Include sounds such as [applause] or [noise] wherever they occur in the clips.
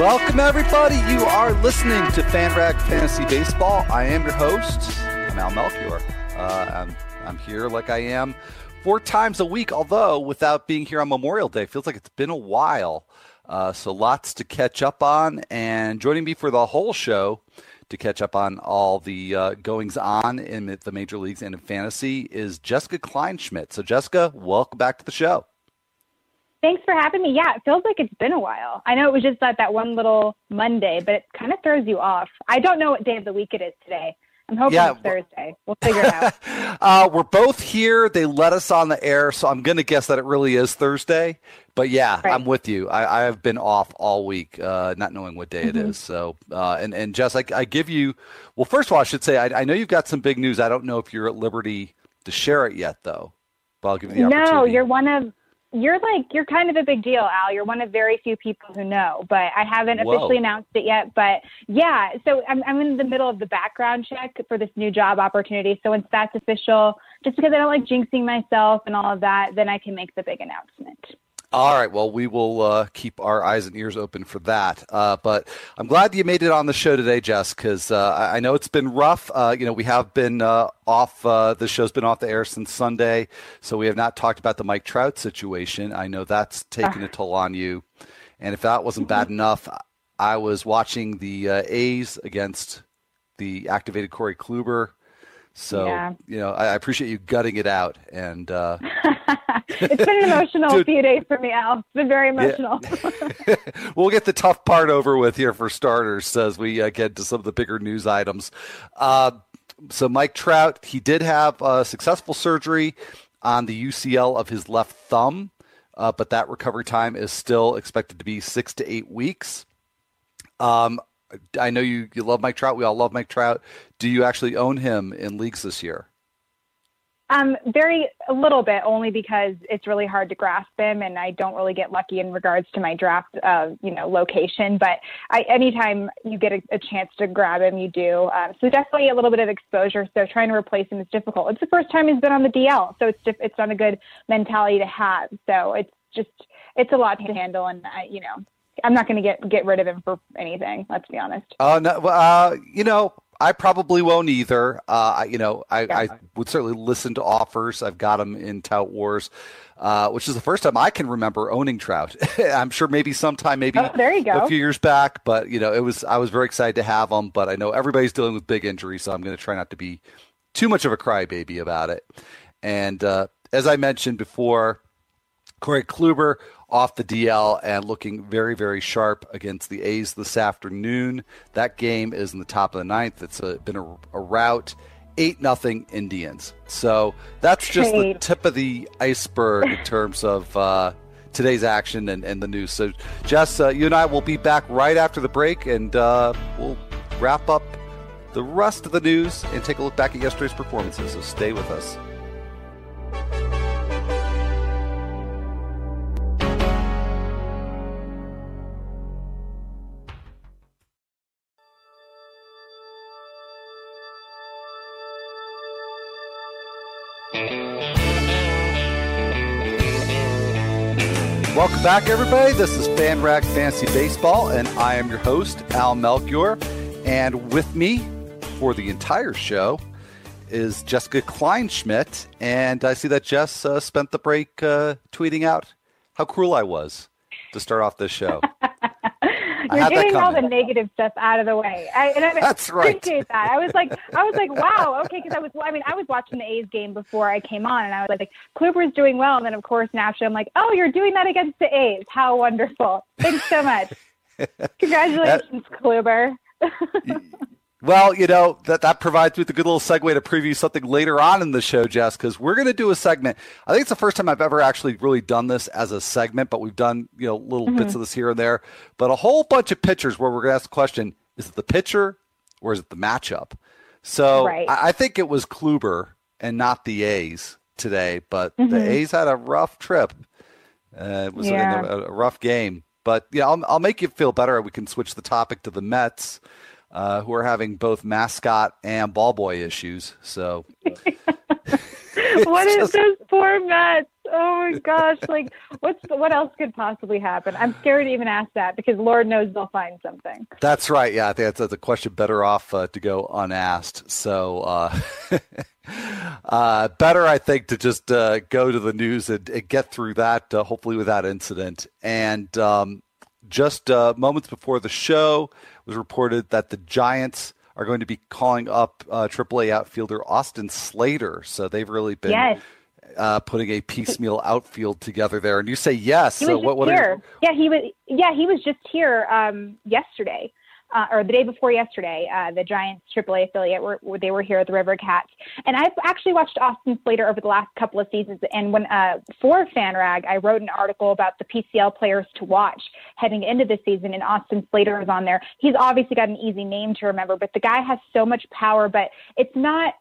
Welcome, everybody. You are listening to FanRag Fantasy Baseball. I am your host. I'm Al Melchior. Uh, I'm, I'm here like I am four times a week, although without being here on Memorial Day. Feels like it's been a while. Uh, so lots to catch up on. And joining me for the whole show to catch up on all the uh, goings on in the major leagues and in fantasy is Jessica Kleinschmidt. So, Jessica, welcome back to the show. Thanks for having me. Yeah, it feels like it's been a while. I know it was just that, that one little Monday, but it kind of throws you off. I don't know what day of the week it is today. I'm hoping yeah. it's Thursday. We'll figure it out. [laughs] uh, we're both here. They let us on the air, so I'm going to guess that it really is Thursday. But yeah, right. I'm with you. I, I, have been off all week, uh, not knowing what day mm-hmm. it is. So, uh, and and Jess, I, I, give you. Well, first of all, I should say I, I, know you've got some big news. I don't know if you're at liberty to share it yet, though. But I'll give you the opportunity. No, you're one of you're like you're kind of a big deal, Al. You're one of very few people who know, but I haven't Whoa. officially announced it yet. But yeah, so I'm I'm in the middle of the background check for this new job opportunity. So once that's official, just because I don't like jinxing myself and all of that, then I can make the big announcement. All right. Well, we will uh, keep our eyes and ears open for that. Uh, but I'm glad you made it on the show today, Jess, because uh, I know it's been rough. Uh, you know, we have been uh, off. Uh, the show's been off the air since Sunday, so we have not talked about the Mike Trout situation. I know that's taken a toll on you. And if that wasn't bad enough, I was watching the A's against the activated Corey Kluber. So yeah. you know, I, appreciate you gutting it out and. uh... [laughs] it's been an [laughs] emotional few days for me, Al. It's been very emotional. Yeah. [laughs] we'll get the tough part over with here for starters as we uh, get to some of the bigger news items. Uh, so, Mike Trout, he did have a successful surgery on the UCL of his left thumb, uh, but that recovery time is still expected to be six to eight weeks. Um, I know you, you love Mike Trout. We all love Mike Trout. Do you actually own him in leagues this year? Um, very a little bit, only because it's really hard to grasp him, and I don't really get lucky in regards to my draft, uh, you know, location. But I, anytime you get a, a chance to grab him, you do. Um, so definitely a little bit of exposure. So trying to replace him is difficult. It's the first time he's been on the DL, so it's it's not a good mentality to have. So it's just it's a lot to handle, and I, you know, I'm not going to get get rid of him for anything. Let's be honest. Oh uh, no, uh, you know, I probably won't either. Uh, you know, I, yeah. I, would certainly listen to offers. I've got them in Tout Wars, uh, which is the first time I can remember owning Trout. [laughs] I'm sure maybe sometime, maybe oh, there you go. a few years back, but you know, it was I was very excited to have them. But I know everybody's dealing with big injuries, so I'm going to try not to be too much of a crybaby about it. And uh, as I mentioned before, Corey Kluber off the DL and looking very, very sharp against the A's this afternoon. That game is in the top of the ninth. It's a, been a, a rout. 8 nothing Indians. So that's just the tip of the iceberg in terms of uh, today's action and, and, the news. So, Jess, uh, you and I will be back right after the break and uh, we'll wrap up the rest of the news and take a look back at yesterday's performances. So stay with us. Welcome back, everybody. This is FanRag Fantasy Baseball, and I am your host, Al Melchior. And with me for the entire show is Jessica Kleinschmidt. And I see that Jess uh, spent the break uh, tweeting out how cruel I was to start off this show. [laughs] You're getting all the negative stuff out of the way. I, and I That's right. appreciate that. I was like, I was like, wow, okay, because I was, I mean, I was watching the A's game before I came on, and I was like, Kluber's doing well, and then of course naturally I'm like, oh, you're doing that against the A's. How wonderful! Thanks so much. [laughs] Congratulations, that, Kluber. Well, you know, that, that provides me with a good little segue to preview something later on in the show, Jess, because we're going to do a segment. I think it's the first time I've ever actually really done this as a segment, but we've done, you know, little mm-hmm. bits of this here and there. But a whole bunch of pitchers where we're going to ask the question is it the pitcher or is it the matchup? So Right. I, I think it was Kluber and not the A's today, but the Mhm. A's had a rough trip. Uh, it was a- Yeah. a, a rough game, but yeah, I'll, I'll make you feel better. We can switch the topic to the Mets, uh, who are having both mascot and ball boy issues. So what [laughs] is just- those poor Mets? Oh my gosh! Like, what's what else could possibly happen? I'm scared to even ask that because Lord knows they'll find something. That's right. Yeah, I think that's, that's a question better off uh, to go unasked. So, uh, [laughs] uh, better, I think, to just uh, go to the news and, and get through that, uh, hopefully without incident. And um, just uh, moments before the show, was reported that the Giants are going to be calling up uh, AAA outfielder Austin Slater. So they've really been Yes. uh, putting a piecemeal outfield together there. And you say yes. He so was what? What here. are Yeah, he was. Yeah, he was just here um, yesterday, uh, or the day before yesterday. Uh, the Giants AAA affiliate were they were here at the River Cats, and I've actually watched Austin Slater over the last couple of seasons. And when uh, for FanRag, I wrote an article about the PCL players to watch heading into the season, and Austin Slater is on there. He's obviously got an easy name to remember, but the guy has so much power, but it's not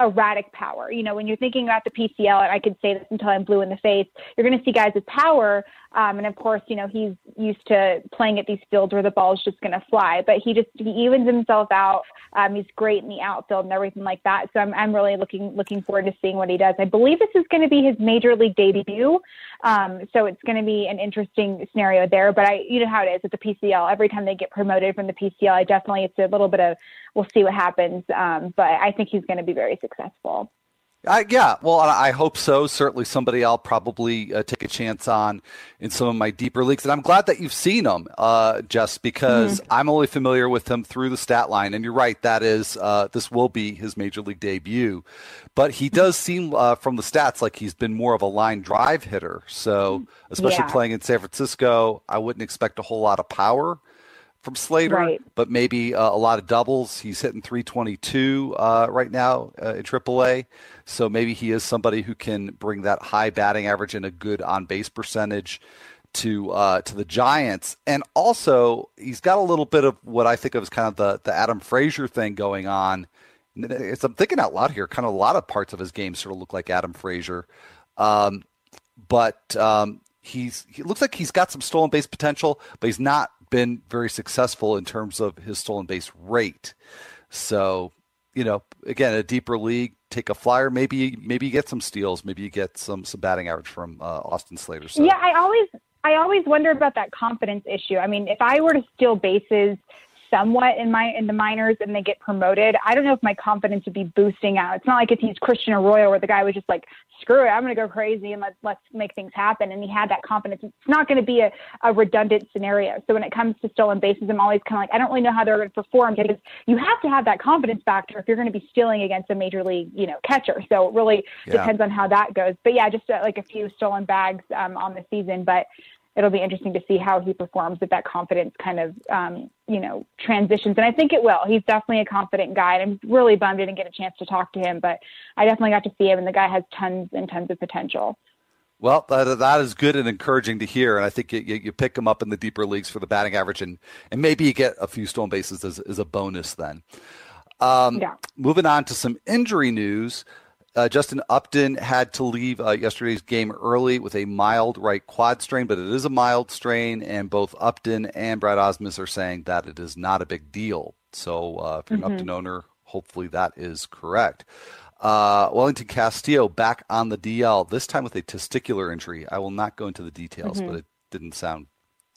erratic power. You know, when you're thinking about the PCL, and I could say this until I'm blue in the face, you're going to see guys with power. Um, and of course, you know, he's used to playing at these fields where the ball's just going to fly, but he just, he evens himself out. Um, he's great in the outfield and everything like that. So I'm, I'm really looking, looking forward to seeing what he does. I believe this is going to be his major league debut. Um, so it's going to be an interesting scenario there, but I, you know how it is with the PCL, every time they get promoted from the PCL, I definitely, it's a little bit of, we'll see what happens. Um, but I think he's going to be very successful. I, yeah, well, I I hope so. Certainly, somebody I'll probably uh, take a chance on in some of my deeper leagues, and I'm glad that you've seen him, uh, Jess, because I'm only familiar with him through the stat line. And you're right, that is uh, this will be his major league debut, but he does seem uh, from the stats like he's been more of a line drive hitter. So, especially Yeah. playing in San Francisco, I wouldn't expect a whole lot of power from Slater, Right. but maybe uh, a lot of doubles. He's hitting 322 uh, right now uh, in AAA, so maybe he is somebody who can bring that high batting average and a good on base percentage to uh, to the Giants. And also, he's got a little bit of what I think of as kind of the the Adam Frazier thing going on. As I'm thinking out loud here, kind of a lot of parts of his game sort of look like Adam Frazier. Um, but um, he's he looks like he's got some stolen base potential, but he's not been very successful in terms of his stolen base rate. So, you know, again, a deeper league, take a flyer. Maybe maybe you get some steals. Maybe you get some some batting average from uh, Austin Slater. So, Yeah, I always I always wonder about that confidence issue. I mean, if I were to steal bases somewhat in my in the minors and they get promoted, I don't know if my confidence would be boosting out. It's not like if he's Christian Arroyo where the guy was just like, screw it, I'm gonna go crazy and let's let's make things happen and he had that confidence. It's not gonna be a, a redundant scenario. So when it comes to stolen bases, I'm always kinda like I don't really know how they're gonna perform because you have to have that confidence factor if you're gonna be stealing against a major league, you know, catcher. So it really Yeah. depends on how that goes. But yeah, just uh, like a few stolen bags um, on the season, but it'll be interesting to see how he performs if that confidence kind of um, you know transitions and i think it will he's definitely a confident guy and i'm really bummed i didn't get a chance to talk to him but i definitely got to see him and the guy has tons and tons of potential Well, that, that is good and encouraging to hear, and I think you, you, pick him up in the deeper leagues for the batting average, and, and maybe you get a few stolen bases as, as a bonus then. Um, Yeah. Moving on to some injury news. Uh, Justin Upton had to leave uh, yesterday's game early with a mild right quad strain, but it is a mild strain, and both Upton and Brad Ausmus are saying that it is not a big deal. So uh, if you're an Upton owner, hopefully that is correct. Uh, Wellington Castillo back on the DL, this time with a testicular injury. I will not go into the details, but it didn't sound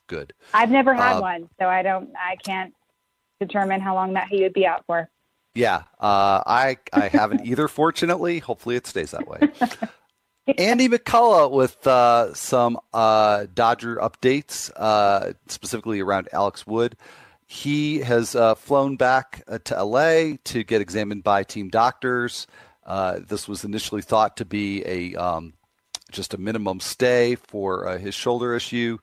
good. i've never had Uh, one so i don't i can't determine how long that he would be out for Yeah, uh, I I haven't [laughs] either. Fortunately, hopefully it stays that way. [laughs] Andy McCullough with uh, some uh, Dodger updates, uh, specifically around Alex Wood. He has uh, flown back uh, to LA to get examined by team doctors. Uh, this was initially thought to be a um, just a minimum stay for uh, his shoulder issue.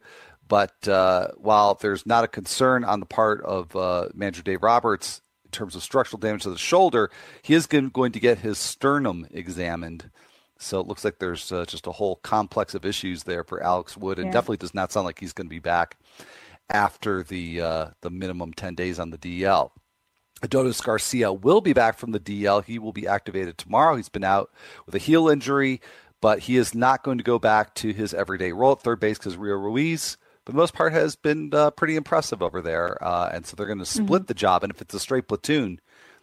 But uh, while there's not a concern on the part of uh, manager Dave Roberts in terms of structural damage to the shoulder, he is going to get his sternum examined. So it looks like there's uh, just a whole complex of issues there for Alex Wood, and Yeah. definitely does not sound like he's going to be back after the uh, the minimum 10 days on the DL. Adonis Garcia will be back from the DL. He will be activated tomorrow. He's been out with a heel injury, but he is not going to go back to his everyday role at third base because Rio Ruiz, for the most part, has been uh, pretty impressive over there. Uh, and so they're going to split mm-hmm. the job. And if it's a straight platoon,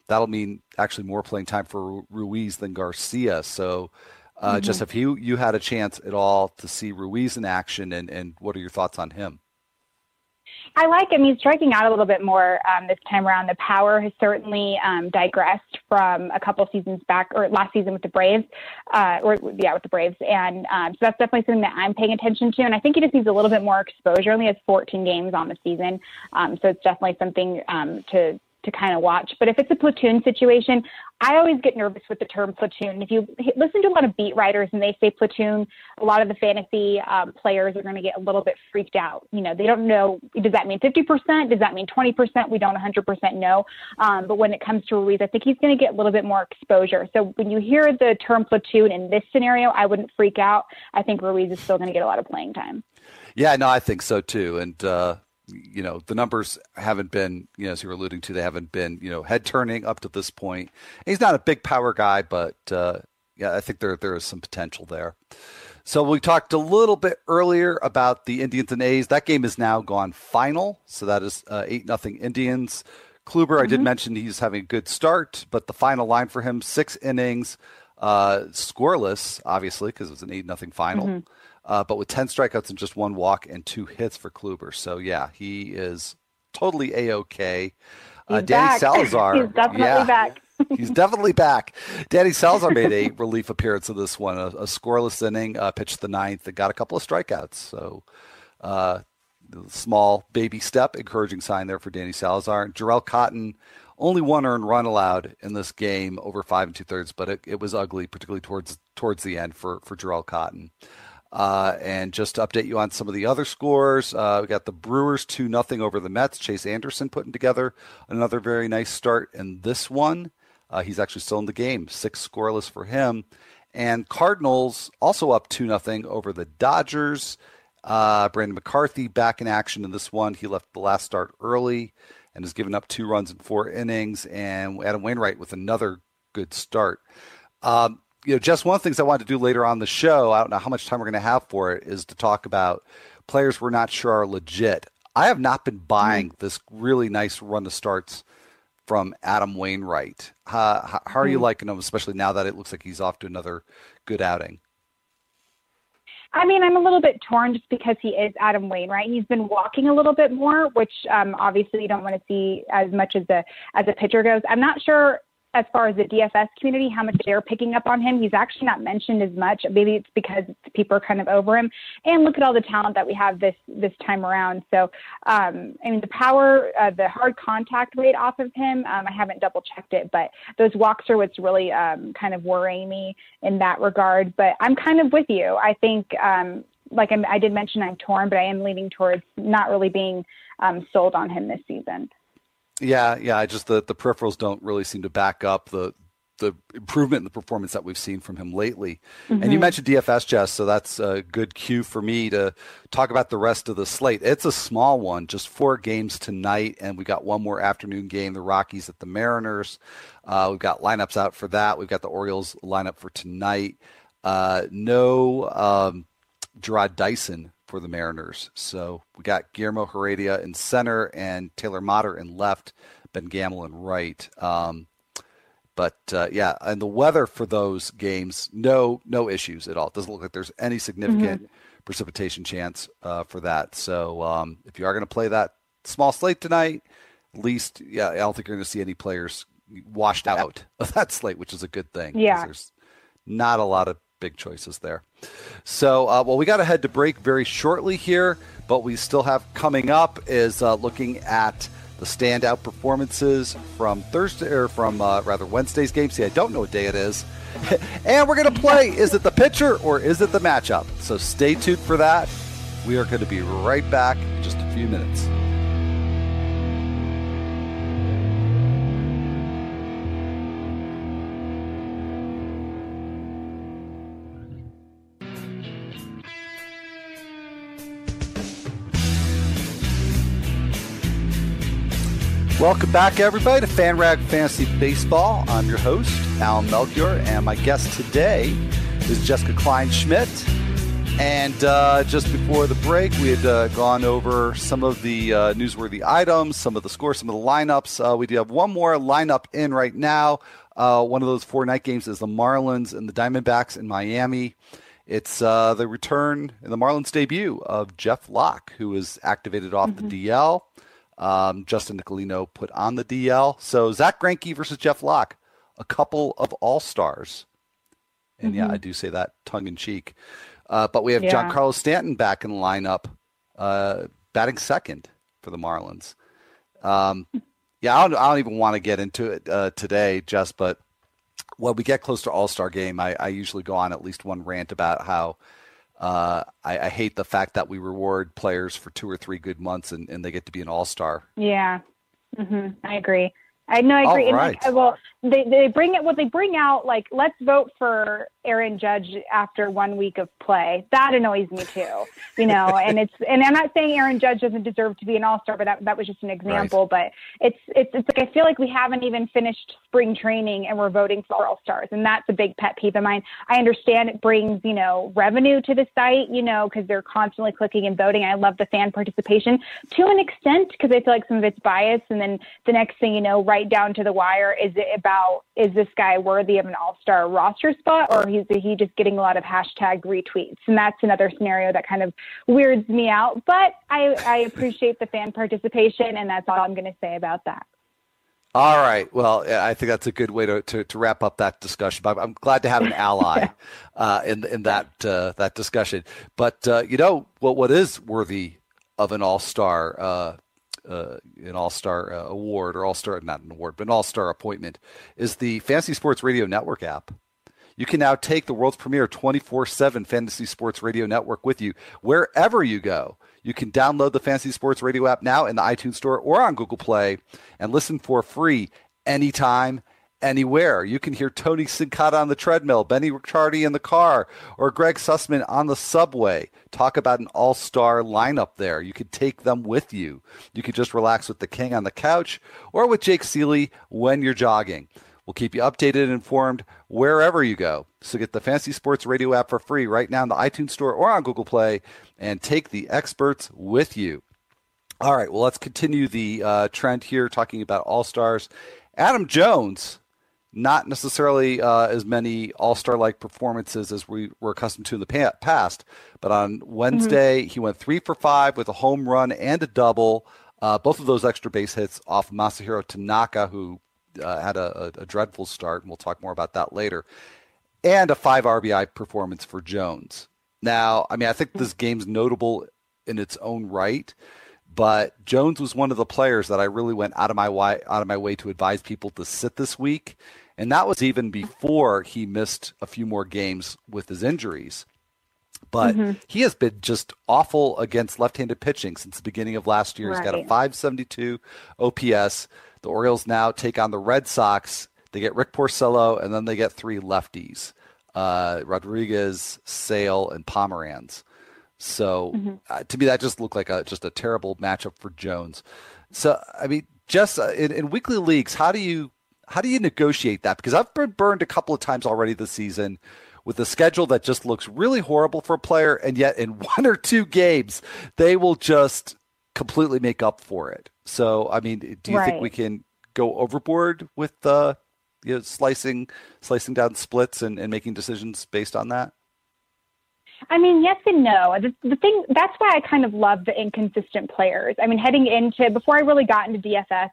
that'll mean actually more playing time for Ruiz than Garcia. So, uh, mm-hmm. just if you you had a chance at all to see Ruiz in action, and and what are your thoughts on him? I like him. He's striking out a little bit more um, this time around. The power has certainly um, digressed from a couple seasons back, or last season with the Braves, uh, or yeah, with the Braves. And um, so that's definitely something that I'm paying attention to. And I think he just needs a little bit more exposure. Only has 14 games on the season, um, so it's definitely something um, to to kind of watch. But if it's a platoon situation, I always get nervous with the term platoon. If you listen to a lot of beat writers and they say platoon, a lot of the fantasy um, players are going to get a little bit freaked out. You know, they don't know, does that mean 50%? Does that mean 20%? We don't 100% know. Um, but when it comes to Ruiz, I think he's going to get a little bit more exposure. So when you hear the term platoon in this scenario, I wouldn't freak out. I think Ruiz is still going to get a lot of playing time. Yeah, no, I think so too. And, uh, you know the numbers haven't been you know as you were alluding to they haven't been you know head turning up to this point. He's not a big power guy but uh, yeah i think there there is some potential there. So we talked a little bit earlier about the indians and a's. That game is now gone final. So that is uh, eight nothing indians. Kluber mm-hmm. i did mm-hmm. mention he's having a good start but the final line for him six innings uh, scoreless obviously because it was an eight nothing final. Mm-hmm uh, but with 10 strikeouts and just one walk and two hits for Kluber. So, yeah, he is totally A OK. Uh, Danny back. [laughs] Salazar. He's [laughs] definitely yeah, back. [laughs] he's definitely back. Danny Salazar made a relief appearance in this one, a, a scoreless inning, uh, pitched the ninth, and got a couple of strikeouts. So, uh, small baby step, encouraging sign there for Danny Salazar. Jharel Cotton, only one earned run allowed in this game, over five and two thirds, but it, it was ugly, particularly towards towards the end for for Jharel Cotton. Uh, and just to update you on some of the other scores, uh, we got the Brewers 2 0 over the Mets. Chase Anderson putting together another very nice start in this one. Uh, he's actually still in the game, six scoreless for him. And Cardinals also up 2 0 over the Dodgers. Uh, Brandon McCarthy back in action in this one. He left the last start early and has given up two runs in four innings. And Adam Wainwright with another good start. Um, you know, just one of the things I wanted to do later on the show, I don't know how much time we're going to have for it, is to talk about players we're not sure are legit. I have not been buying mm-hmm. this really nice run of starts from Adam Wainwright. how, how, are you liking him, especially now that it looks like he's off to another good outing? I mean, I'm a little bit torn just because he is Adam Wainwright. He's been walking a little bit more, which um, obviously you don't want to see as much as a as a pitcher goes. I'm not sure as far as the DFS community, how much they're picking up on him. He's actually not mentioned as much. Maybe it's because people are kind of over him. And look at all the talent that we have this this time around. So, um, I mean, the power, uh, the hard contact rate off of him, um, I haven't double checked it, but those walks are what's really um, kind of worrying me in that regard. But I'm kind of with you. I think, um, like I'm, i did mention, I'm torn, but I am leaning towards not really being um, sold on him this season. Yeah, yeah. I just the the peripherals don't really seem to back up the the improvement in the performance that we've seen from him lately. Mm-hmm. And you mm-hmm. mentioned DFS, Jess, so that's a good cue for me to talk about the rest of the slate. It's a small one, just four games tonight, and we got one more afternoon game: the Rockies at the Mariners. Uh, we've got lineups out for that. We've got the Orioles lineup for tonight. Uh, no um, Jarrod Dyson for the Mariners. So we got Guillermo Heredia in center and Taylor Motter in left, Ben Gamel in right. Um, but uh, yeah, and the weather for those games, no no issues at all. It doesn't look like there's any significant mm-hmm. precipitation chance uh, for that. So um, if you are going to play that small slate tonight, at least yeah, I don't think you're going to see any players washed out of that slate, which is a good thing. Yeah, there's not a lot of big choices there. So, uh, well, we got to head to break very shortly here, but we still have coming up is uh, looking at the standout performances from Thursday or from uh, rather Wednesday's game. See, I don't know what day it is. [laughs] and we're going to play is it the pitcher or is it the matchup? So stay tuned for that. We are going to be right back in just a few minutes. Welcome back, everybody, to FanRag Fantasy Baseball. I'm your host, Alan Melchior, and my guest today is Jessica Kleinschmidt. And uh, just before the break, we had uh, gone over some of the uh, newsworthy items, some of the scores, some of the lineups. Uh, we do have one more lineup in right now. Uh, one of those four night games is the Marlins and the Diamondbacks in Miami. It's uh, the return and the Marlins debut of Jeff Locke, who was activated off mm-hmm. the DL. Um, Justin Nicolino put on the DL. So Zack Greinke versus Jeff Locke, a couple of all stars. And mm-hmm. yeah, I do say that tongue in cheek. Uh, but we have yeah. Giancarlo Stanton back in the lineup, uh, batting second for the Marlins. Um, yeah, I don't, I don't even want to get into it uh, today, just but when we get close to All Star game, I, I usually go on at least one rant about how uh, I, I, hate the fact that we reward players for two or three good months and, and they get to be an all star. Yeah, mm-hmm. I agree. I know, I agree. And like, uh, well, they they bring it. What they bring out, like, let's vote for Aaron Judge after one week of play. That annoys me too. You know, [laughs] and it's and I'm not saying Aaron Judge doesn't deserve to be an All Star, but that that was just an example. Right. But it's it's it's like I feel like we haven't even finished spring training and we're voting for All Stars, and that's a big pet peeve of mine. I understand it brings you know revenue to the site, you know, because they're constantly clicking and voting. I love the fan participation to an extent because I feel like some of it's biased, and then the next thing you know, right down to the wire, is it about is this guy worthy of an All Star roster spot, or is he just getting a lot of hashtag retweets? And that's another scenario that kind of weirds me out. But I, I appreciate the fan participation, and that's all I'm going to say about that. All right. Well, I think that's a good way to, to, to wrap up that discussion. But I'm glad to have an ally [laughs] uh, in in that uh, that discussion. But uh, you know what? What is worthy of an all star uh, an All Star uh, award or All Star, not an award, but an All Star appointment is the Fantasy Sports Radio Network app. You can now take the world's premier 24 7 Fantasy Sports Radio Network with you wherever you go. You can download the Fantasy Sports Radio app now in the iTunes Store or on Google Play and listen for free anytime anywhere. You can hear Tony Sincata on the treadmill, Benny Ricciardi in the car, or Greg Sussman on the subway. Talk about an all star lineup there. You could take them with you. You could just relax with the king on the couch or with Jake Ciely when you're jogging. We'll keep you updated and informed wherever you go. So get the Fantasy Sports Radio app for free right now in the iTunes Store or on Google Play and take the experts with you. All right, well, let's continue the uh, trend here talking about all stars. Adam Jones not necessarily uh, as many All Star like performances as we were accustomed to in the past. But on Wednesday, mm-hmm. he went three for five with a home run and a double. Uh, both of those extra base hits off Masahiro Tanaka, who uh, had a, a, a, dreadful start, and we'll talk more about that later, and a five RBI performance for Jones. Now, I mean, I think this game's notable in its own right, but Jones was one of the players that I really went out of my way out of my way to advise people to sit this week, and that was even before he missed a few more games with his injuries. But mm-hmm. he has been just awful against left-handed pitching since the beginning of last year. Right. He's got a 572 OPS. The Orioles now take on the Red Sox. They get Rick Porcello, and then they get three lefties: uh, Rodriguez, Sale, and Pomeranz. So mm-hmm. uh, to me, that just looked like a just a terrible matchup for Jones. So I mean, just uh, in, in, weekly leagues, how do you how do you negotiate that? Because I've been burned a couple of times already this season with a schedule that just looks really horrible for a player, and yet in [laughs] one or two games they will just completely make up for it. So I mean, do you right. think we can go overboard with the uh, you know, slicing slicing down splits and, and making decisions based on that? I mean, yes and no. The, the thing that's why I kind of love the inconsistent players. I mean, heading into before I really got into DFS,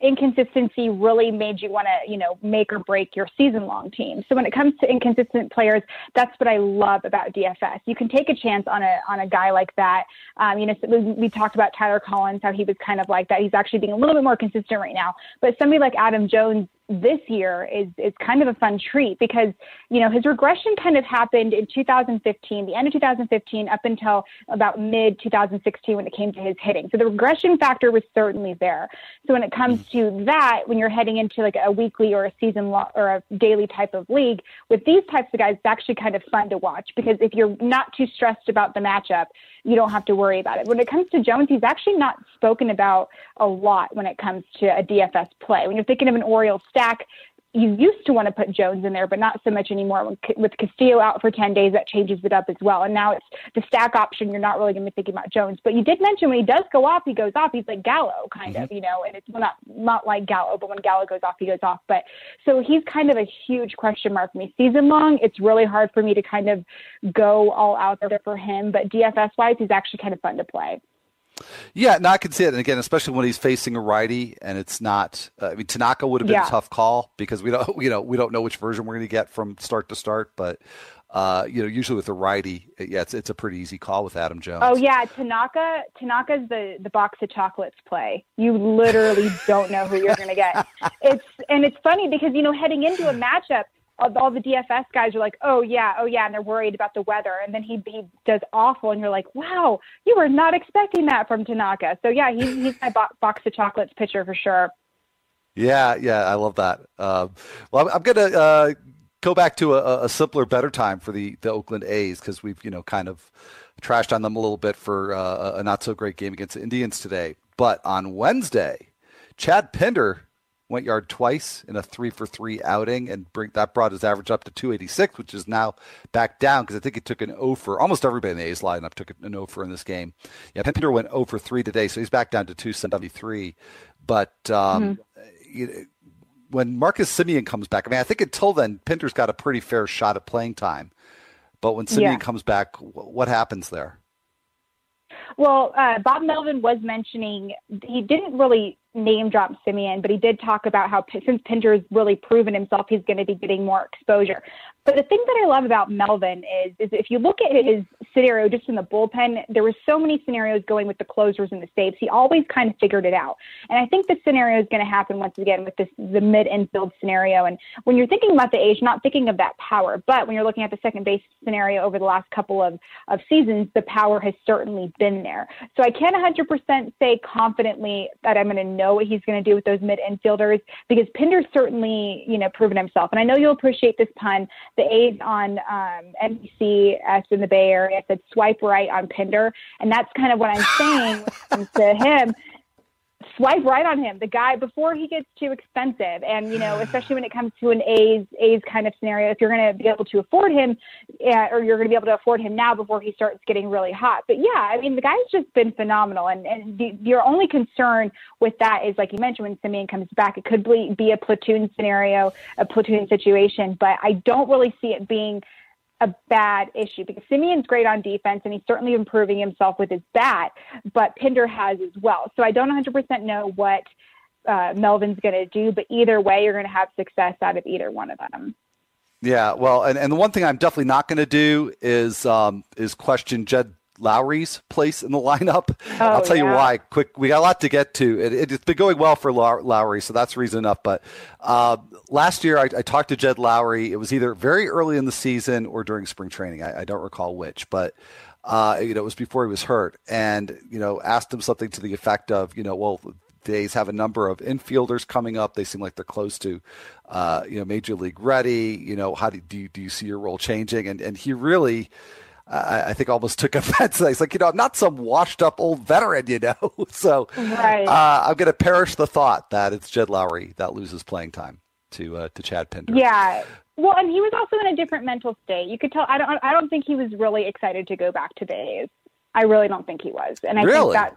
inconsistency really made you want to, you know, make or break your season long team. So when it comes to inconsistent players, that's what I love about DFS. You can take a chance on a on a guy like that. Um, you know, we, we talked about Tyler Collins, how he was kind of like that. He's actually being a little bit more consistent right now. But somebody like Adam Jones this year is is kind of a fun treat because you know his regression kind of happened in 2015, the end of 2015 up until about mid 2016 when it came to his hitting. So the regression factor was certainly there. So when it comes mm. to that, when you're heading into like a weekly or a season lo- or a daily type of league with these types of guys, it's actually kind of fun to watch because if you're not too stressed about the matchup, you don't have to worry about it. When it comes to Jones, he's actually not spoken about a lot when it comes to a DFS play. When you're thinking of an Orioles stack, you used to want to put Jones in there, but not so much anymore. With Castillo out for 10 days, that changes it up as well. And now it's the stack option. You're not really going to be thinking about Jones. But you did mention when he does go off, he goes off. He's like Gallo, kind mm-hmm. of, you know, and it's well, not, not like Gallo, but when Gallo goes off, he goes off. But so he's kind of a huge question mark for me. Season long, it's really hard for me to kind of go all out there for him. But DFS wise, he's actually kind of fun to play. Yeah, no, I can see it. And again, especially when he's facing a righty, and it's not. Uh, I mean, Tanaka would have been yeah. a tough call because we don't, [laughs] you know, we don't know which version we're going to get from start to start. But uh, you know, usually with a righty, yeah, it's it's a pretty easy call with Adam Jones. Oh yeah, Tanaka. Tanaka's the the box of chocolates play. You literally don't know who you're going to get. [laughs] It's and it's funny because you know heading into a matchup all the DFS guys are like, oh yeah, oh yeah, and they're worried about the weather. And then he he does awful, and you're like, wow, you were not expecting that from Tanaka. So yeah, he's he's my bo- box of chocolates pitcher for sure. Yeah, yeah, I love that. Uh, well, I'm, I'm gonna uh, go back to a, a, simpler, better time for the the Oakland A's because we've you know kind of trashed on them a little bit for uh, a not so great game against the Indians today. But on Wednesday, Chad Pinder went yard twice in a three for three outing, and bring, that brought his average up to 286, which is now back down because I think he took an O for almost everybody in the A's lineup took an O for in this game. Yeah, Pinder went O for three today, so he's back down to 273. But um, mm-hmm. when Marcus Semien comes back, I mean, I think until then, Pinder's got a pretty fair shot at playing time. But when Semien yeah. comes back, what happens there? Well, uh, Bob Melvin was mentioning he didn't really name drop Semien, but he did talk about how since Pinder's really proven himself, he's going to be getting more exposure. But the thing that I love about Melvin is, is if you look at his scenario just in the bullpen, there were so many scenarios going with the closers and the saves. He always kind of figured it out. And I think the scenario is going to happen once again with this the mid infield scenario. And when you're thinking about the age, not thinking of that power, but when you're looking at the second base scenario over the last couple of, of seasons, the power has certainly been there. So I can't 100% say confidently that I'm going to know what he's going to do with those mid infielders because Pinder's certainly, you know, proven himself. And I know you'll appreciate this pun. The A's on um, NBC as in the Bay Area said swipe right on Pinder. And that's kind of what I'm saying to him swipe right on him, the guy before he gets too expensive. And you know, especially when it comes to an A's A's kind of scenario, if you're going to be able to afford him, uh, or you're going to be able to afford him now before he starts getting really hot. But yeah, I mean, the guy's just been phenomenal. And and the, your only concern with that is, like you mentioned, when Semien comes back, it could be, be a platoon scenario, a platoon situation. But I don't really see it being a bad issue because Semien's great on defense and he's certainly improving himself with his bat, but Pinder has as well. So I don't 100% know what uh, Melvin's going to do, but either way, you're going to have success out of either one of them. Yeah, well, and, and the one thing I'm definitely not going to do is um, is question Jed Lowrie's place in the [laughs] lineup. Oh, I'll tell yeah. you why. Quick, we got a lot to get to. It, has been going well for Lowrie, so that's reason enough. But uh, last year, I, I, talked to Jed Lowrie. It was either very early in the season or during spring training. I, I don't recall which, but uh, you know, it was before he was hurt, and you know, asked him something to the effect of, you know, well, the A's have a number of infielders coming up. They seem like they're close to, uh, you know, major league ready. You know, how do, do you, do you see your role changing? And and he really I, I, think almost took [laughs] offense. He's like, you know, I'm not some washed up old veteran, you know. [laughs] so right. uh, I'm going to perish the thought that it's Jed Lowrie that loses playing time to uh, to Chad Pinder. Yeah. Well, and he was also in a different mental state. You could tell. I don't. I don't think he was really excited to go back to A's. I really don't think he was. And I really? think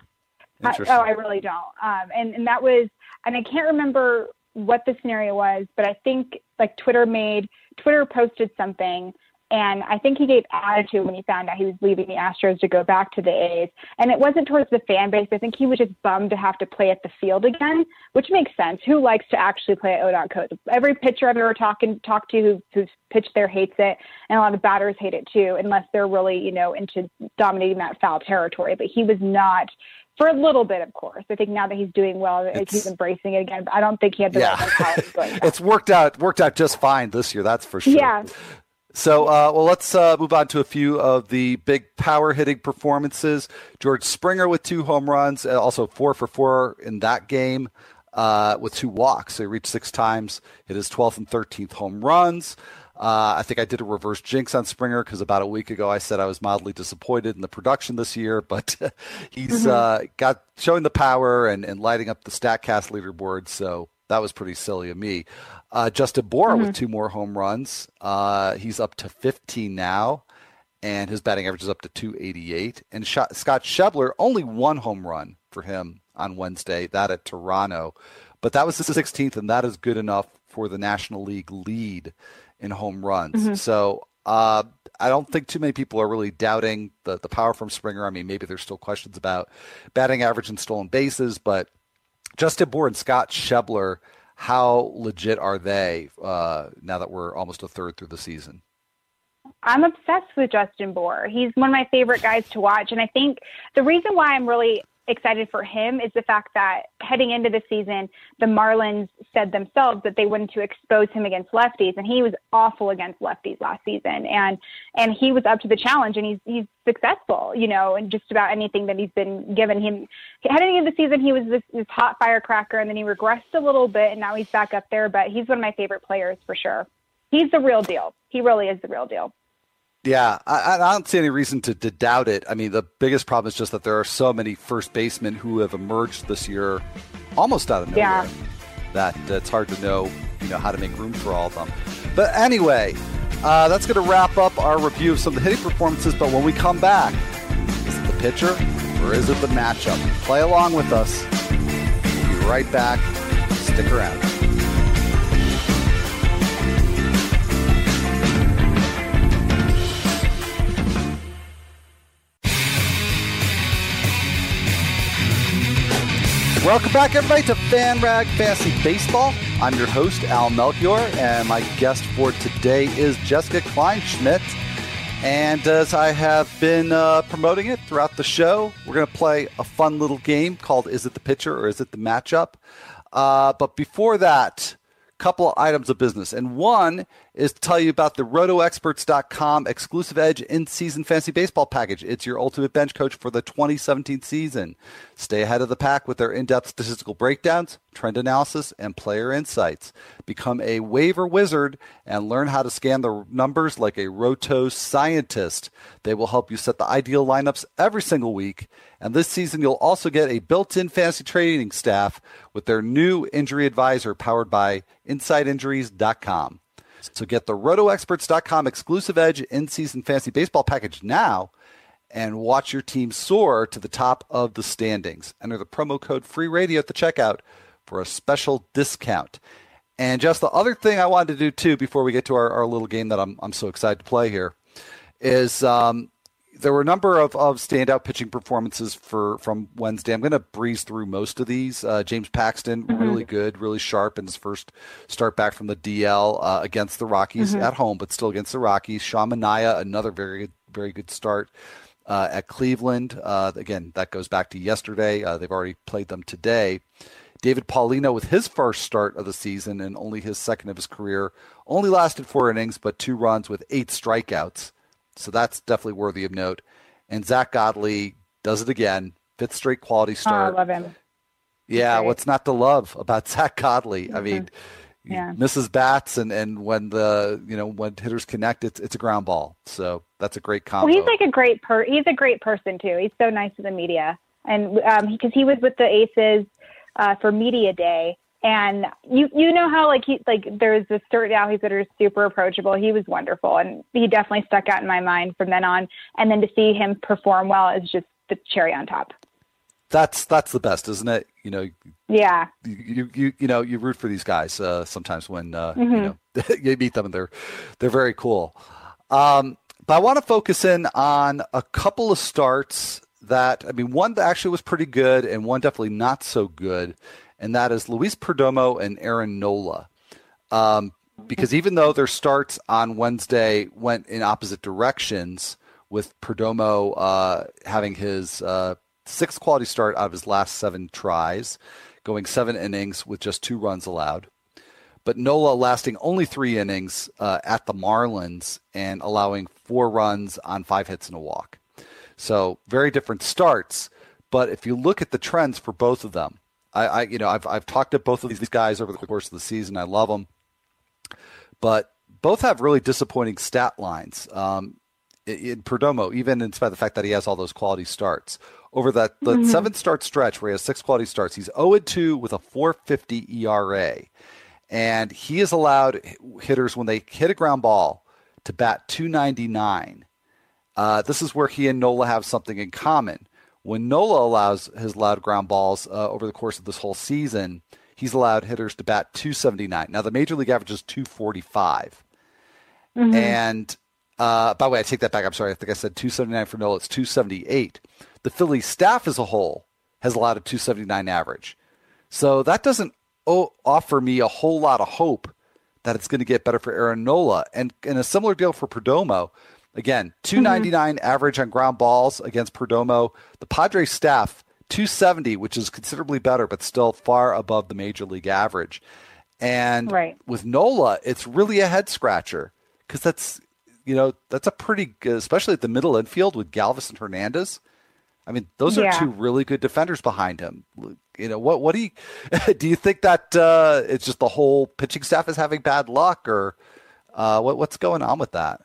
that. I, oh, I really don't. Um, and and that was, and I can't remember what the scenario was, but I think like Twitter made Twitter posted something and I think he gave attitude when he found out he was leaving the Astros to go back to the A's. And it wasn't towards the fan base. I think he was just bummed to have to play at the field again, which makes sense. Who likes to actually play at ODOT Code? Every pitcher I've ever talked talked to who, who's pitched there hates it, and a lot of batters hate it too, unless they're really you know into dominating that foul territory. But he was not for a little bit, of course. I think now that he's doing well, it's, he's embracing it again. But I don't think he had the yeah. right mentality. [laughs] it's worked out worked out just fine this year. That's for sure. Yeah. So, uh, well, let's uh, move on to a few of the big power hitting performances. George Springer with two home runs, uh, also four for four in that game uh, with two walks. So he reached six times, hit his 12th and 13th home runs. Uh, I think I did a reverse jinx on Springer because about a week ago I said I was mildly disappointed in the production this year, [laughs] but he's mm-hmm. uh, got showing the power and, and lighting up the Statcast leaderboard. So that was pretty silly of me. Uh, Justin Bour mm-hmm. with two more home runs. Uh, he's up to 15 now, and his batting average is up to 288. And Scott Schebler only one home run for him on Wednesday, that at Toronto, but that was the 16th, and that is good enough for the National League lead in home runs. Mm-hmm. So uh, I don't think too many people are really doubting the, the power from Springer. I mean, maybe there's still questions about batting average and stolen bases, but Justin Bour and Scott Schebler, how legit are they uh, now that we're almost a third through the season? I'm obsessed with Justin Bour. He's one of my favorite guys to watch. And I think the reason why I'm really excited for him is the fact that heading into the season, the Marlins said themselves that they wanted to expose him against lefties, and he was awful against lefties last season, and and he was up to the challenge, and he's he's successful, you know, in just about anything that he's been given. Him heading into the season, he was this, this hot firecracker, and then he regressed a little bit, and now he's back up there. But he's one of my favorite players for sure. He's the real deal. He really is the real deal. Yeah, I, I, don't see any reason to, to doubt it. I mean, the biggest problem is just that there are so many first basemen who have emerged this year almost out of nowhere yeah. that uh, it's hard to know, you know, how to make room for all of them. But anyway, uh, that's going to wrap up our review of some of the hitting performances. But when we come back, is it the pitcher or is it the matchup? Play along with us. We'll be right back. Stick around. Welcome back, everybody, to FanRag Fantasy Baseball. I'm your host, Al Melchior, and my guest for today is Jessica Kleinschmidt. And as I have been uh, promoting it throughout the show, we're going to play a fun little game called Is It the Pitcher or Is It the Matchup? Uh, but before that, couple of items of business. And one is to tell you about the rotoexperts.com exclusive edge in season fantasy baseball package. It's your ultimate bench coach for the 2017 season. Stay ahead of the pack with their in depth statistical breakdowns, trend analysis, and player insights. Become a waiver wizard and learn how to scan the numbers like a roto scientist. They will help you set the ideal lineups every single week. And this season, you'll also get a built in fantasy trading staff with their new injury advisor powered by InsideInjuries.com. So get the RotoExperts.com exclusive edge in season fantasy baseball package now and watch your team soar to the top of the standings. Enter the promo code free radio at the checkout for a special discount. And just the other thing I wanted to do too before we get to our, our little game that I'm, I'm so excited to play here is um, there were a number of, of standout pitching performances for from Wednesday. I'm going to breeze through most of these. Uh, James Paxton, mm-hmm. really good, really sharp in his first start back from the DL uh, against the Rockies mm-hmm. at home, but still against the Rockies. Sean Manaea, another very very good start uh, at Cleveland. Uh, again, that goes back to yesterday. Uh, they've already played them today. David Paulino with his first start of the season and only his second of his career only lasted four innings, but two runs with eight strikeouts. So that's definitely worthy of note. And Zack Godley does it again. Fifth straight quality start. Oh, I love him. Yeah, what's not to love about [laughs] Zack Godley? Mm-hmm. I mean, yeah. misses bats, and, and when the you know when hitters connect, it's it's a ground ball. So that's a great combo. Well, he's like a great per. He's a great person too. He's so nice to the media, and um, because he was with the Aces uh, for media day, and you you know how like he like there's this certain outfits that are super approachable. He was wonderful, and he definitely stuck out in my mind from then on. And then to see him perform well is just the cherry on top. That's that's the best, isn't it? You know. Yeah. You you you know you root for these guys uh, sometimes when uh, mm-hmm. you know [laughs] you meet them and they're they're very cool. Um, but I want to focus in on a couple of starts that I mean one that actually was pretty good and one definitely not so good and that is Luis Perdomo and Aaron Nola. Um, because even though their starts on Wednesday went in opposite directions, with Perdomo uh, having his uh, sixth quality start out of his last seven tries, going seven innings with just two runs allowed. But Nola lasting only three innings uh, at the Marlins and allowing four runs on five hits and a walk. So very different starts. But if you look at the trends for both of them, I, I, you know, I've I've talked to both of these guys over the course of the season. I love them, but both have really disappointing stat lines. Um, in Perdomo, even in spite of the fact that he has all those quality starts. Over that the mm-hmm. seven start stretch where he has six quality starts, he's 0 2 with a 450 ERA. And he has allowed hitters when they hit a ground ball to bat 299. Uh, this is where he and Nola have something in common. When Nola allows his allowed ground balls uh, over the course of this whole season, he's allowed hitters to bat 279. Now the major league average is 245. Mm-hmm. And uh, by the way, I take that back. I'm sorry. I think I said 279 for Nola. It's 278. The Philly staff as a whole has allowed a 279 average. So that doesn't offer me a whole lot of hope that it's going to get better for Aaron Nola. And, and a similar deal for Perdomo. Again, 299 mm-hmm. average on ground balls against Perdomo. The Padres staff, 270, which is considerably better, but still far above the major league average. And right. with Nola, it's really a head scratcher because that's, you know, that's a pretty good, especially at the middle infield with Galvis and Hernandez. I mean, those are yeah. two really good defenders behind him. You know, what what do you [laughs] do? You think that uh, it's just the whole pitching staff is having bad luck, or uh, what what's going on with that?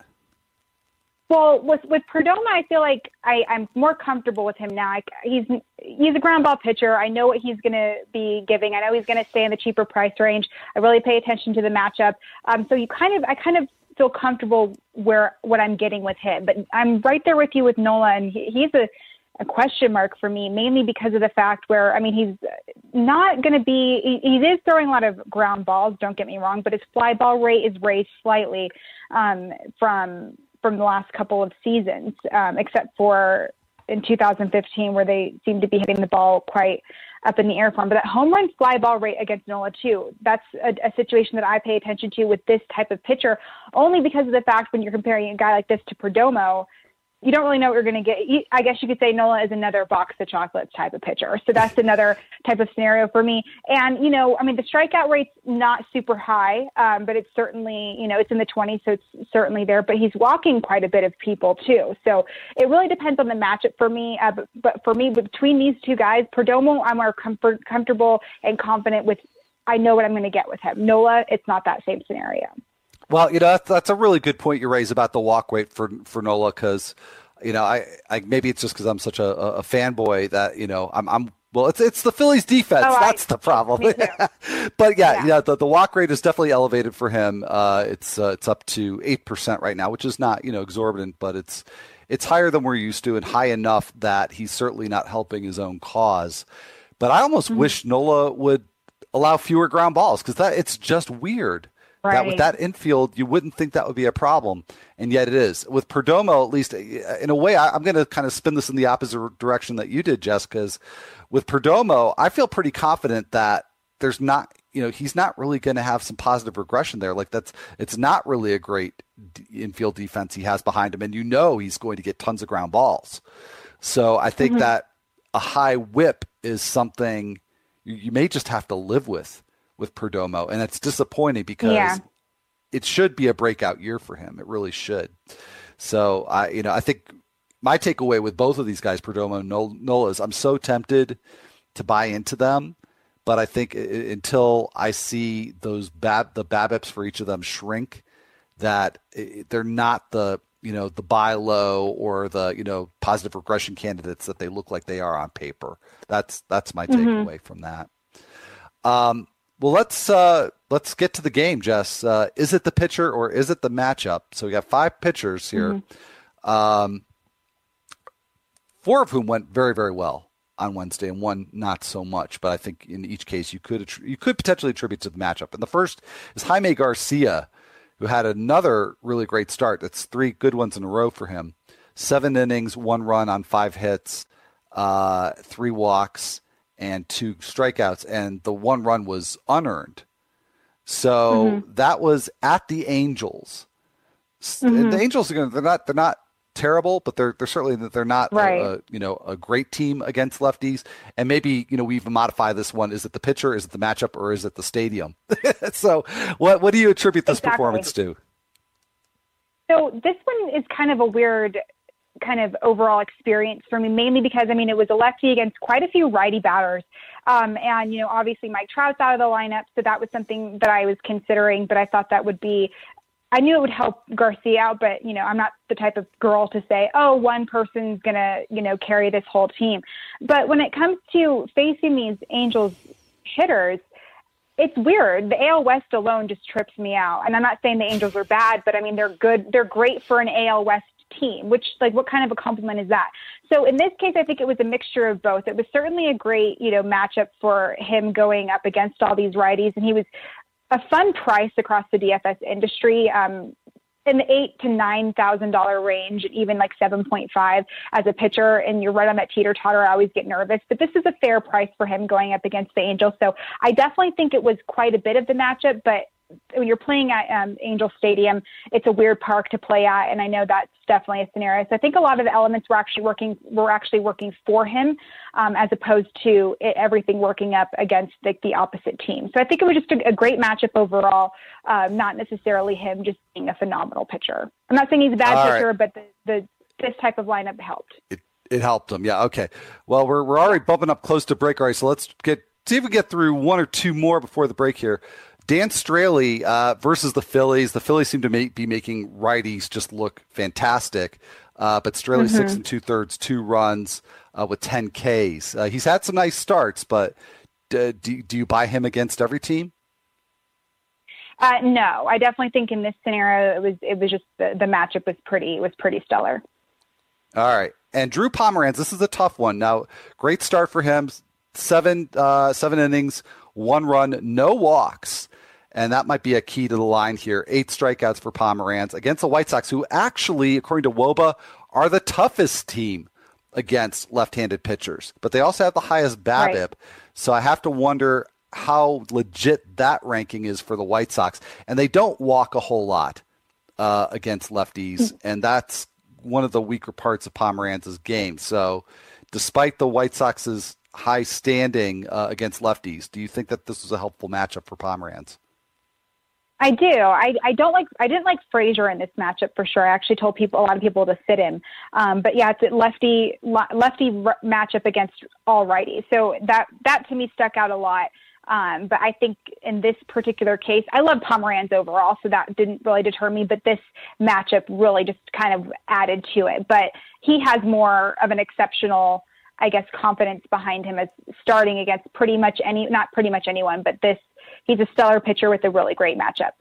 Well, with with Perdomo, I feel like I, I'm more comfortable with him now. I, he's he's a ground ball pitcher. I know what he's going to be giving. I know he's going to stay in the cheaper price range. I really pay attention to the matchup. Um, so you kind of I kind of feel comfortable where what I'm getting with him. But I'm right there with you with Nola, and he, he's a a question mark for me, mainly because of the fact where, I mean, he's not going to be, he, he, is throwing a lot of ground balls, don't get me wrong, but his fly ball rate is raised slightly um, from from the last couple of seasons, um, except for in 2015 where they seem to be hitting the ball quite up in the air for him. But that home run fly ball rate against Nola too, that's a, a, situation that I pay attention to with this type of pitcher, only because of the fact when you're comparing a guy like this to Perdomo, you don't really know what you're going to get. I guess you could say Nola is another box of chocolates type of pitcher. So that's another type of scenario for me. And, you know, I mean, the strikeout rate's not super high, um, but it's certainly, you know, it's in the 20s, so it's certainly there. But he's walking quite a bit of people, too. So it really depends on the matchup for me. Uh, but, but, for me, between these two guys, Perdomo, I'm more comfort, comfortable and confident with. I know what I'm going to get with him. Nola, it's not that same scenario. Well, you know that's, that's a really good point you raise about the walk rate for for Nola because you know I, I maybe it's just because I'm such a, a fanboy that you know I'm I'm well, it's it's the Phillies defense. Oh, That's the [laughs] problem. [laughs] but yeah, yeah, yeah, the, the walk rate is definitely elevated for him. Uh, it's uh, it's up to eight percent right now, which is not you know exorbitant, but it's it's higher than we're used to and high enough that he's certainly not helping his own cause. But I almost mm-hmm. wish Nola would allow fewer ground balls because that it's just weird. Right. That with that infield, you wouldn't think that would be a problem, and yet it is. With Perdomo, at least in a way, I, am going to kind of spin this in the opposite direction that you did, Jess. Because with Perdomo, I feel pretty confident that there's not, you know, he's not really going to have some positive regression there. Like that's, it's not really a great infield defense he has behind him, and you know he's going to get tons of ground balls. So I think mm-hmm. that a high whip is something you, you may just have to live with with Perdomo, and it's disappointing because yeah. it should be a breakout year for him. It really should. So I, you know, I think my takeaway with both of these guys, Perdomo and Nola, is I'm so tempted to buy into them, but I think until I see those bab the BABIPs for each of them shrink, that they're not the you know the buy low or the you know positive regression candidates that they look like they are on paper. That's that's my mm-hmm. takeaway from that. Um, well, let's uh, let's get to the game, Jess. Uh, is it the pitcher or is it the matchup? So we got five pitchers here, mm-hmm. um, four of whom went very very well on Wednesday, and one not so much. But I think in each case you could you could potentially attribute to the matchup. And the first is Jaime Garcia, who had another really great start. That's three good ones in a row for him. Seven innings, one run on five hits, uh, three walks and two strikeouts, and the one run was unearned. So mm-hmm. that was at the Angels. Mm-hmm. The Angels are going. They're not. They're not terrible, but they're they're certainly they're not right. a, a, you know a great team against lefties. And maybe you know we even modify this one: is it the pitcher, is it the matchup, or is it the stadium? [laughs] so what what do you attribute this exactly. performance to? So this one is kind of a weird kind of overall experience for me, mainly because I mean it was a lefty against quite a few righty batters, um, and you know obviously Mike Trout's out of the lineup, so that was something that I was considering, but I thought that would be I knew it would help Garcia out, but you know, I'm not the type of girl to say, "Oh, one person's gonna, you know, carry this whole team." But when it comes to facing these Angels hitters, it's weird. The AL West alone just trips me out. And I'm not saying the Angels are bad, but I mean they're good. They're great for an AL West team. Which, like, what kind of a compliment is that? So in this case, I think it was a mixture of both. It was certainly a great, you know, matchup for him going up against all these righties, and he was a fun price across the DFS industry. Um, in the eight to nine thousand dollar range, even like seven point five as a pitcher, and you're right on that teeter totter. I always get nervous, but this is a fair price for him going up against the Angels. So I definitely think it was quite a bit of the matchup, but when you're playing at um, Angel Stadium, it's a weird park to play at, and I know that's definitely a scenario. So I think a lot of the elements were actually working were actually working for him, um, as opposed to it, everything working up against the, the, opposite team. So I think it was just a, a great matchup overall, uh, not necessarily him just being a phenomenal pitcher. I'm not saying he's a bad All pitcher, right. but the, the this type of lineup helped. It, it helped him. Yeah. Okay. Well, we're we're already bumping up close to break. All right. So let's get see if we get through one or two more before the break here. Dan Straily uh, versus the Phillies. The Phillies seem to make, be making righties just look fantastic. Uh, but Straily mm-hmm. six and two thirds, two runs uh, with 10 Ks. Uh, he's had some nice starts, but do, do you buy him against every team? Uh, no, I definitely think in this scenario it was it was just the, the matchup was pretty was pretty stellar. All right, and Drew Pomeranz, this is a tough one. Now, great start for him, seven uh, seven innings, one run, no walks and that might be a key to the line here. Eight strikeouts for Pomeranz against the White Sox, who actually, according to wOBA, are the toughest team against left-handed pitchers, but they also have the highest BABIP. Right. So I have to wonder how legit that ranking is for the White Sox, and they don't walk a whole lot uh, against lefties, mm. and that's one of the weaker parts of Pomeranz's game. So, despite the White Sox's high standing uh, against lefties, do you think that this was a helpful matchup for Pomeranz? I do. I, I don't like. I didn't like Frazier in this matchup for sure. I actually told people a lot of people to sit him. Um, but yeah, it's a lefty lefty matchup against all righties. So that that to me stuck out a lot. Um, but I think in this particular case, I love Pomeranz overall, so that didn't really deter me. But this matchup really just kind of added to it. But he has more of an exceptional, I guess, confidence behind him as starting against pretty much any, not pretty much anyone, but this he's a stellar pitcher with a really great matchup.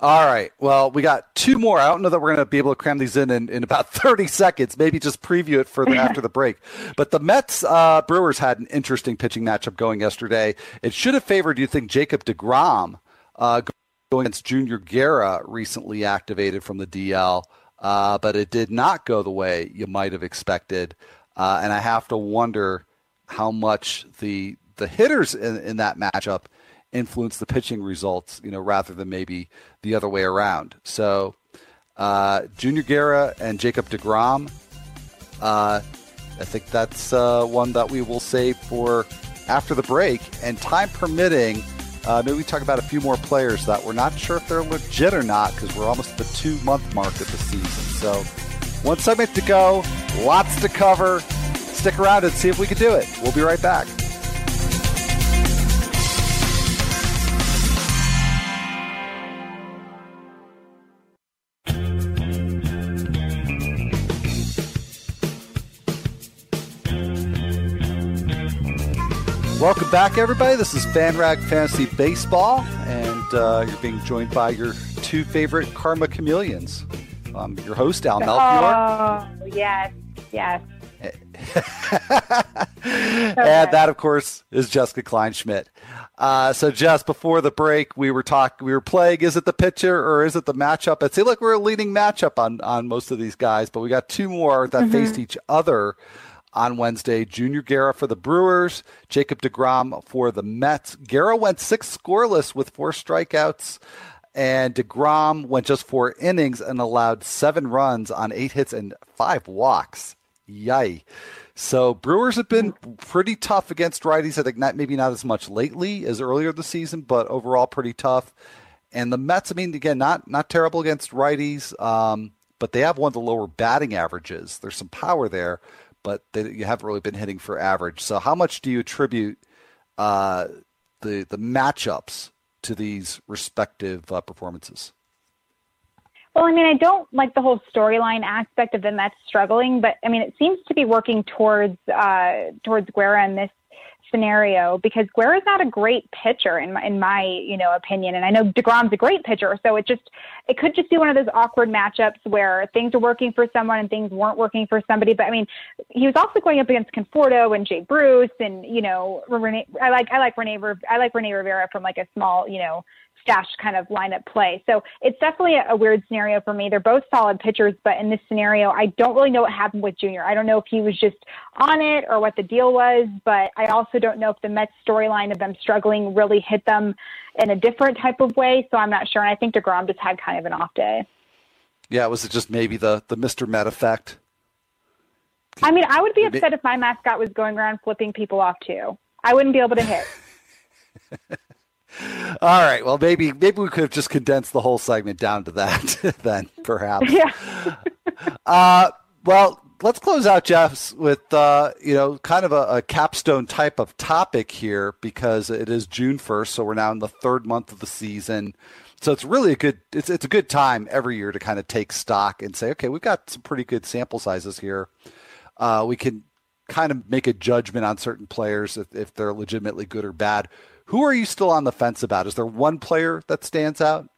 All right. Well, we got two more. I don't know that we're going to be able to cram these in in, in about [laughs] 30 seconds. Maybe just preview it for the, [laughs] after the break. But the Mets uh, Brewers had an interesting pitching matchup going yesterday. It should have favored, you think, Jacob DeGrom uh, going against Junior Guerra, recently activated from the DL. Uh, but it did not go the way you might have expected. Uh, and I have to wonder how much the the hitters in, in that matchup influence the pitching results, you know, rather than maybe the other way around. So, uh, Junior Guerra and Jacob DeGrom, uh, I think that's uh, one that we will save for after the break. And time permitting, uh, maybe we talk about a few more players that we're not sure if they're legit or not because we're almost at the two month mark of the season. So, one segment to go, lots to cover. Stick around and see if we can do it. We'll be right back. Welcome back, everybody. This is FanRag Fantasy Baseball, and uh, you're being joined by your two favorite Karma Chameleons. I'm your host, Al Melchior. Oh, yes, yes. [laughs] and that, of course, is Jessica Kleinschmidt. Uh, so, just before the break, we were talking, we were playing. Is it the pitcher or is it the matchup? It seemed like we're a leading matchup on on most of these guys, but we got two more that mm-hmm. faced each other on Wednesday. Junior Guerra for the Brewers, Jacob DeGrom for the Mets. Guerra went six scoreless with four strikeouts, and DeGrom went just four innings and allowed seven runs on eight hits and five walks. Yay. So Brewers have been pretty tough against righties. I think not maybe not as much lately as earlier this season, but overall pretty tough. And the Mets, I mean, again, not not terrible against righties, um, but they have one of the lower batting averages. There's some power there, but they, you haven't really been hitting for average. So how much do you attribute uh, the the matchups to these respective uh, performances? Well, I mean, I don't like the whole storyline aspect of them that's struggling, but I mean, it seems to be working towards uh, towards Guerra in this scenario because Guerra's not a great pitcher in my, in my you know opinion, and I know DeGrom's a great pitcher, so it just it could just be one of those awkward matchups where things are working for someone and things weren't working for somebody. But I mean, he was also going up against Conforto and Jay Bruce, and you know, Rene, I like I like Rene I like Rene Rivera from like a small you know stash kind of lineup play. So it's definitely a, a, weird scenario for me. They're both solid pitchers, but in this scenario, I don't really know what happened with Junior. I don't know if he was just on it or what the deal was, but I also don't know if the Mets storyline of them struggling really hit them in a different type of way. So I'm not sure. And I think DeGrom just had kind of an off day. Yeah, was it just maybe the, the Mr. Met effect? I mean, I would be upset if my mascot was going around flipping people off too. I wouldn't be able to hit. [laughs] All right. Well, maybe maybe we could have just condensed the whole segment down to that [laughs] then, perhaps. Yeah. [laughs] uh, well, let's close out, Jeff, with uh, you know kind of a, a, capstone type of topic here because it is June first, so we're now in the third month of the season. So it's really a good it's it's a good time every year to kind of take stock and say, okay, we've got some pretty good sample sizes here. Uh, we can kind of make a judgment on certain players if, if they're legitimately good or bad. Who are you still on the fence about? Is there one player that stands out?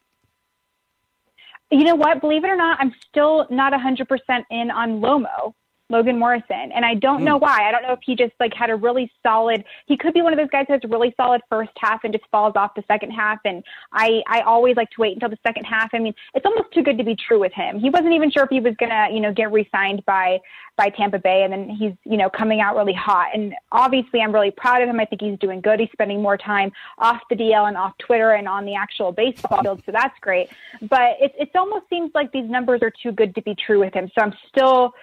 You know what? Believe it or not, I'm still not 100% in on Lomo. Logan Morrison. And I don't know hmm. why. I don't know if he just like had a really solid he could be one of those guys who has a really solid first half and just falls off the second half. And I I always like to wait until the second half. I mean, it's almost too good to be true with him. He wasn't even sure if he was gonna, you know, get re signed by by Tampa Bay and then he's, you know, coming out really hot. And obviously I'm really proud of him. I think he's doing good. He's spending more time off the DL and off Twitter and on the actual baseball field, so that's great. But it it almost seems like these numbers are too good to be true with him. So I'm still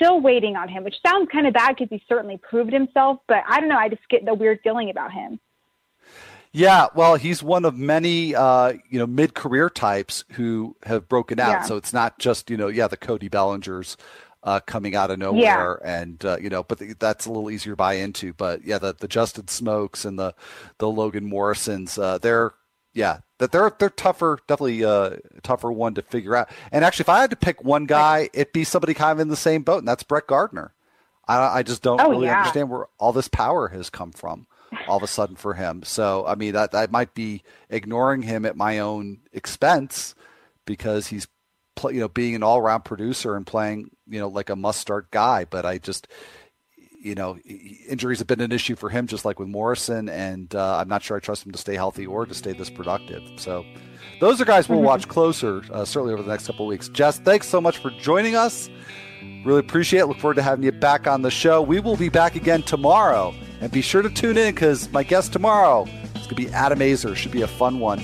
still waiting on him, which sounds kind of bad because he certainly proved himself. But I don't know. I just get the weird feeling about him. Yeah, well, he's one of many, uh, you know, mid-career types who have broken out. Yeah. So it's not just, you know, yeah, the Cody Bellingers uh, coming out of nowhere, yeah. and uh, you know, but the, that's a little easier to buy into. But yeah, the the Justin Smoaks and the the Logan Morrisons, uh, they're yeah, that they're they're tougher, definitely uh, tougher one to figure out. And actually, if I had to pick one guy, it'd be somebody kind of in the same boat, and that's Brett Gardner. I, I just don't oh, really yeah. understand where all this power has come from all of a sudden for him. So I mean, that that might be ignoring him at my own expense because he's you know being an all around producer and playing you know like a must start guy. But I just you know, injuries have been an issue for him, just like with Morrison, and uh, I'm not sure I trust him to stay healthy or to stay this productive. So, those are guys we'll mm-hmm. watch closer, uh, certainly over the next couple of weeks. Jess, thanks so much for joining us. Really appreciate it. Look forward to having you back on the show. We will be back again tomorrow, and be sure to tune in because my guest tomorrow is going to be Adam Aizer. Should be a fun one.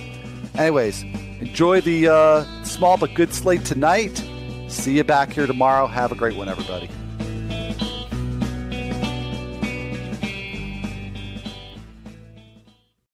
Anyways, enjoy the uh, small but good slate tonight. See you back here tomorrow. Have a great one, everybody.